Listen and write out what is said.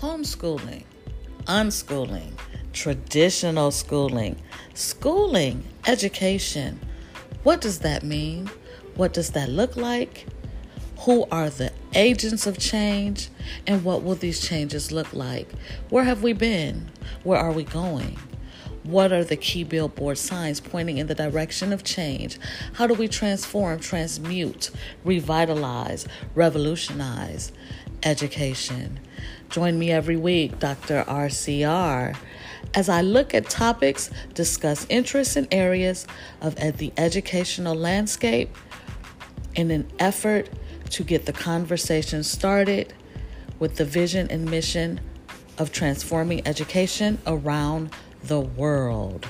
homeschooling, unschooling, traditional schooling, schooling, education. What does that mean? What does that look like? Who are the agents of change? And what will these changes look like? Where have we been? Where are we going? What are the key billboard signs pointing in the direction of change? How do we transform, transmute, revitalize, revolutionize education? Join me every week, Dr. RCR, as I look at topics, discuss interests and areas of the educational landscape in an effort to get the conversation started with the vision and mission of transforming education around the world.